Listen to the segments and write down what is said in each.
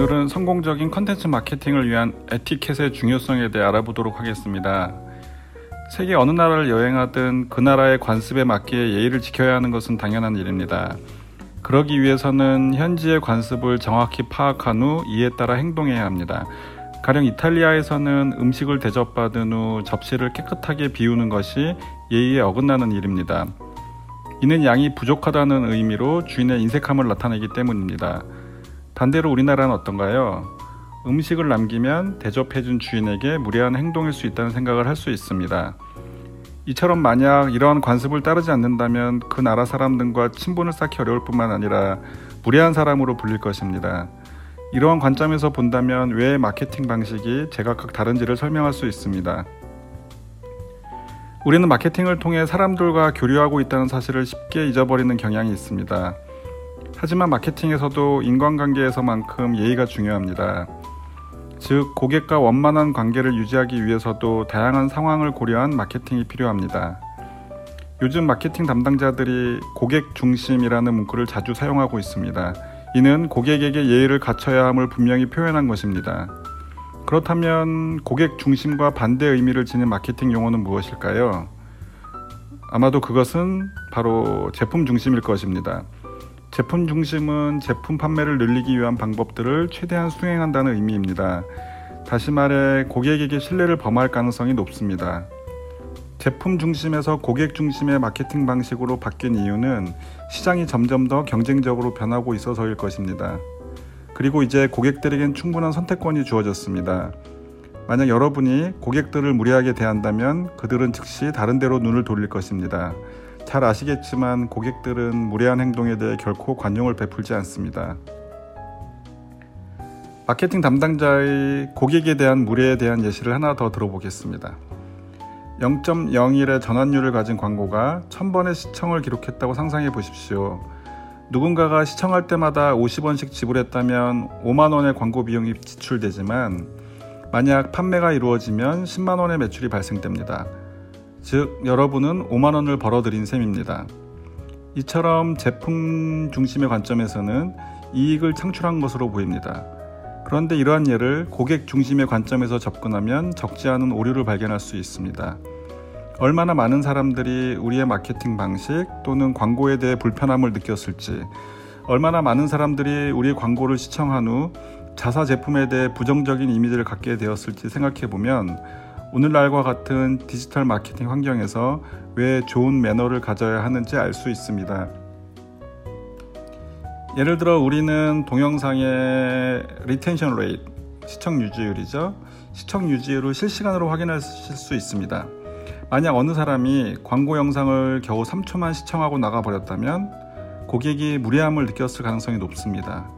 오늘은 성공적인 컨텐츠 마케팅을 위한 에티켓의 중요성에 대해 알아보도록 하겠습니다. 세계 어느 나라를 여행하든 그 나라의 관습에 맞게 예의를 지켜야 하는 것은 당연한 일입니다. 그러기 위해서는 현지의 관습을 정확히 파악한 후 이에 따라 행동해야 합니다. 가령 이탈리아에서는 음식을 대접받은 후 접시를 깨끗하게 비우는 것이 예의에 어긋나는 일입니다. 이는 양이 부족하다는 의미로 주인의 인색함을 나타내기 때문입니다. 반대로 우리나라는 어떤가요? 음식을 남기면 대접해준 주인에게 무례한 행동일 수 있다는 생각을 할 수 있습니다. 이처럼 만약 이러한 관습을 따르지 않는다면 그 나라 사람 들과 친분을 쌓기 어려울 뿐만 아니라 무례한 사람으로 불릴 것입니다. 이러한 관점에서 본다면 왜 마케팅 방식이 제각각 다른지를 설명할 수 있습니다. 우리는 마케팅을 통해 사람들과 교류하고 있다는 사실을 쉽게 잊어버리는 경향이 있습니다. 하지만 마케팅에서도 인간관계에서만큼 예의가 중요합니다. 즉, 고객과 원만한 관계를 유지하기 위해서도 다양한 상황을 고려한 마케팅이 필요합니다. 요즘 마케팅 담당자들이 고객 중심이라는 문구를 자주 사용하고 있습니다. 이는 고객에게 예의를 갖춰야 함을 분명히 표현한 것입니다. 그렇다면 고객 중심과 반대 의미를 지닌 마케팅 용어는 무엇일까요? 아마도 그것은 바로 제품 중심일 것입니다. 제품 중심은 제품 판매를 늘리기 위한 방법들을 최대한 수행한다는 의미입니다. 다시 말해 고객에게 신뢰를 범할 가능성이 높습니다. 제품 중심에서 고객 중심의 마케팅 방식으로 바뀐 이유는 시장이 점점 더 경쟁적으로 변하고 있어서일 것입니다. 그리고 이제 고객들에겐 충분한 선택권이 주어졌습니다. 만약 여러분이 고객들을 무리하게 대한다면 그들은 즉시 다른 데로 눈을 돌릴 것입니다. 잘 아시겠지만 고객들은 무례한 행동에 대해 결코 관용을 베풀지 않습니다. 마케팅 담당자의 고객에 대한 무례에 대한 예시를 하나 더 들어보겠습니다. 0.01의 전환율을 가진 광고가 1000번의 시청을 기록했다고 상상해 보십시오. 누군가가 시청할 때마다 50원씩 지불했다면 5만원의 광고 비용이 지출되지만 만약 판매가 이루어지면 10만원의 매출이 발생됩니다. 즉 여러분은 5만 원을 벌어들인 셈입니다. 이처럼 제품 중심의 관점에서는 이익을 창출한 것으로 보입니다. 그런데 이러한 예를 고객 중심의 관점에서 접근하면 적지 않은 오류를 발견할 수 있습니다. 얼마나 많은 사람들이 우리의 마케팅 방식 또는 광고에 대해 불편함을 느꼈을지, 얼마나 많은 사람들이 우리의 광고를 시청한 후 자사 제품에 대해 부정적인 이미지를 갖게 되었을지 생각해 보면 오늘날과 같은 디지털 마케팅 환경에서 왜 좋은 매너를 가져야 하는지 알 수 있습니다. 예를 들어 우리는 동영상의 retention rate, 시청 유지율이죠. 시청 유지율을 실시간으로 확인하실 수 있습니다. 만약 어느 사람이 광고 영상을 겨우 3초만 시청하고 나가버렸다면 고객이 무례함을 느꼈을 가능성이 높습니다.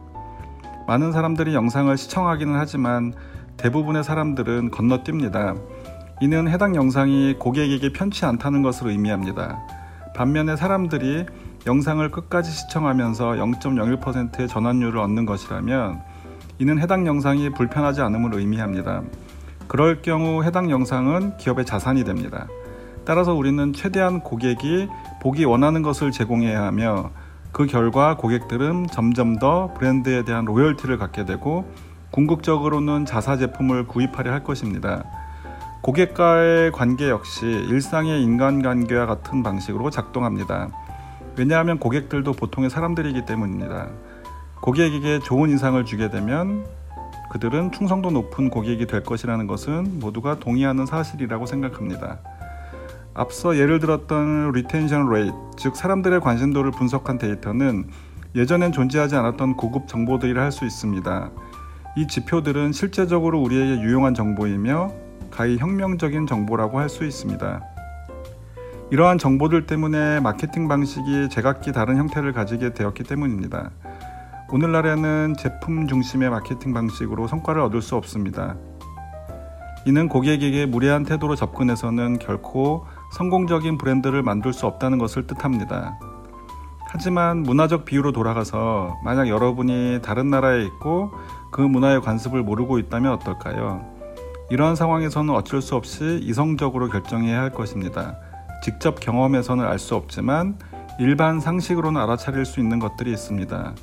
많은 사람들이 영상을 시청하기는 하지만 대부분의 사람들은 건너뜁니다. 이는 해당 영상이 고객에게 편치 않다는 것을 의미합니다. 반면에 사람들이 영상을 끝까지 시청하면서 0.01%의 전환율을 얻는 것이라면 이는 해당 영상이 불편하지 않음을 의미합니다. 그럴 경우 해당 영상은 기업의 자산이 됩니다. 따라서 우리는 최대한 고객이 보기 원하는 것을 제공해야 하며 그 결과 고객들은 점점 더 브랜드에 대한 로열티를 갖게 되고 궁극적으로는 자사 제품을 구입하려 할 것입니다. 고객과의 관계 역시 일상의 인간관계와 같은 방식으로 작동합니다. 왜냐하면 고객들도 보통의 사람들이기 때문입니다. 고객에게 좋은 인상을 주게 되면 그들은 충성도 높은 고객이 될 것이라는 것은 모두가 동의하는 사실이라고 생각합니다. 앞서 예를 들었던 retention rate, 즉 사람들의 관심도를 분석한 데이터는 예전엔 존재하지 않았던 고급 정보들이라 할 수 있습니다. 이 지표들은 실제적으로 우리에게 유용한 정보이며 가히 혁명적인 정보라고 할 수 있습니다. 이러한 정보들 때문에 마케팅 방식이 제각기 다른 형태를 가지게 되었기 때문입니다. 오늘날에는 제품 중심의 마케팅 방식으로 성과를 얻을 수 없습니다. 이는 고객에게 무례한 태도로 접근해서는 결코 성공적인 브랜드를 만들 수 없다는 것을 뜻합니다. 하지만 문화적 비유로 돌아가서 만약 여러분이 다른 나라에 있고 그 문화의 관습을 모르고 있다면 어떨까요? 이러한 상황에서는 어쩔 수 없이 이성적으로 결정해야 할 것입니다. 직접 경험해서는 알 수 없지만 일반 상식으로는 알아차릴 수 있는 것들이 있습니다.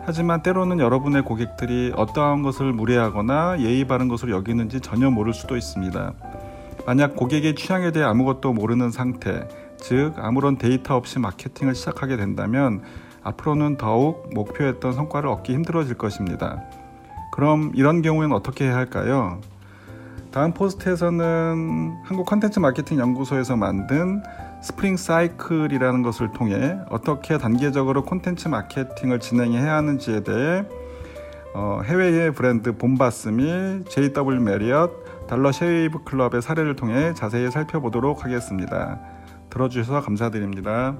하지만 때로는 여러분의 고객들이 어떠한 것을 무례하거나 예의 바른 것으로 여기는지 전혀 모를 수도 있습니다. 만약 고객의 취향에 대해 아무것도 모르는 상태, 즉 아무런 데이터 없이 마케팅을 시작하게 된다면 앞으로는 더욱 목표했던 성과를 얻기 힘들어질 것입니다. 그럼 이런 경우에는 어떻게 해야 할까요? 다음 포스트에서는 한국 컨텐츠 마케팅 연구소에서 만든 스프링 사이클이라는 것을 통해 어떻게 단계적으로 콘텐츠 마케팅을 진행해야 하는지에 대해 어, 해외의 브랜드 Bombas 및 JW Marriott Dollar Shave Club의 사례를 통해 자세히 살펴보도록 하겠습니다. 들어주셔서 감사드립니다.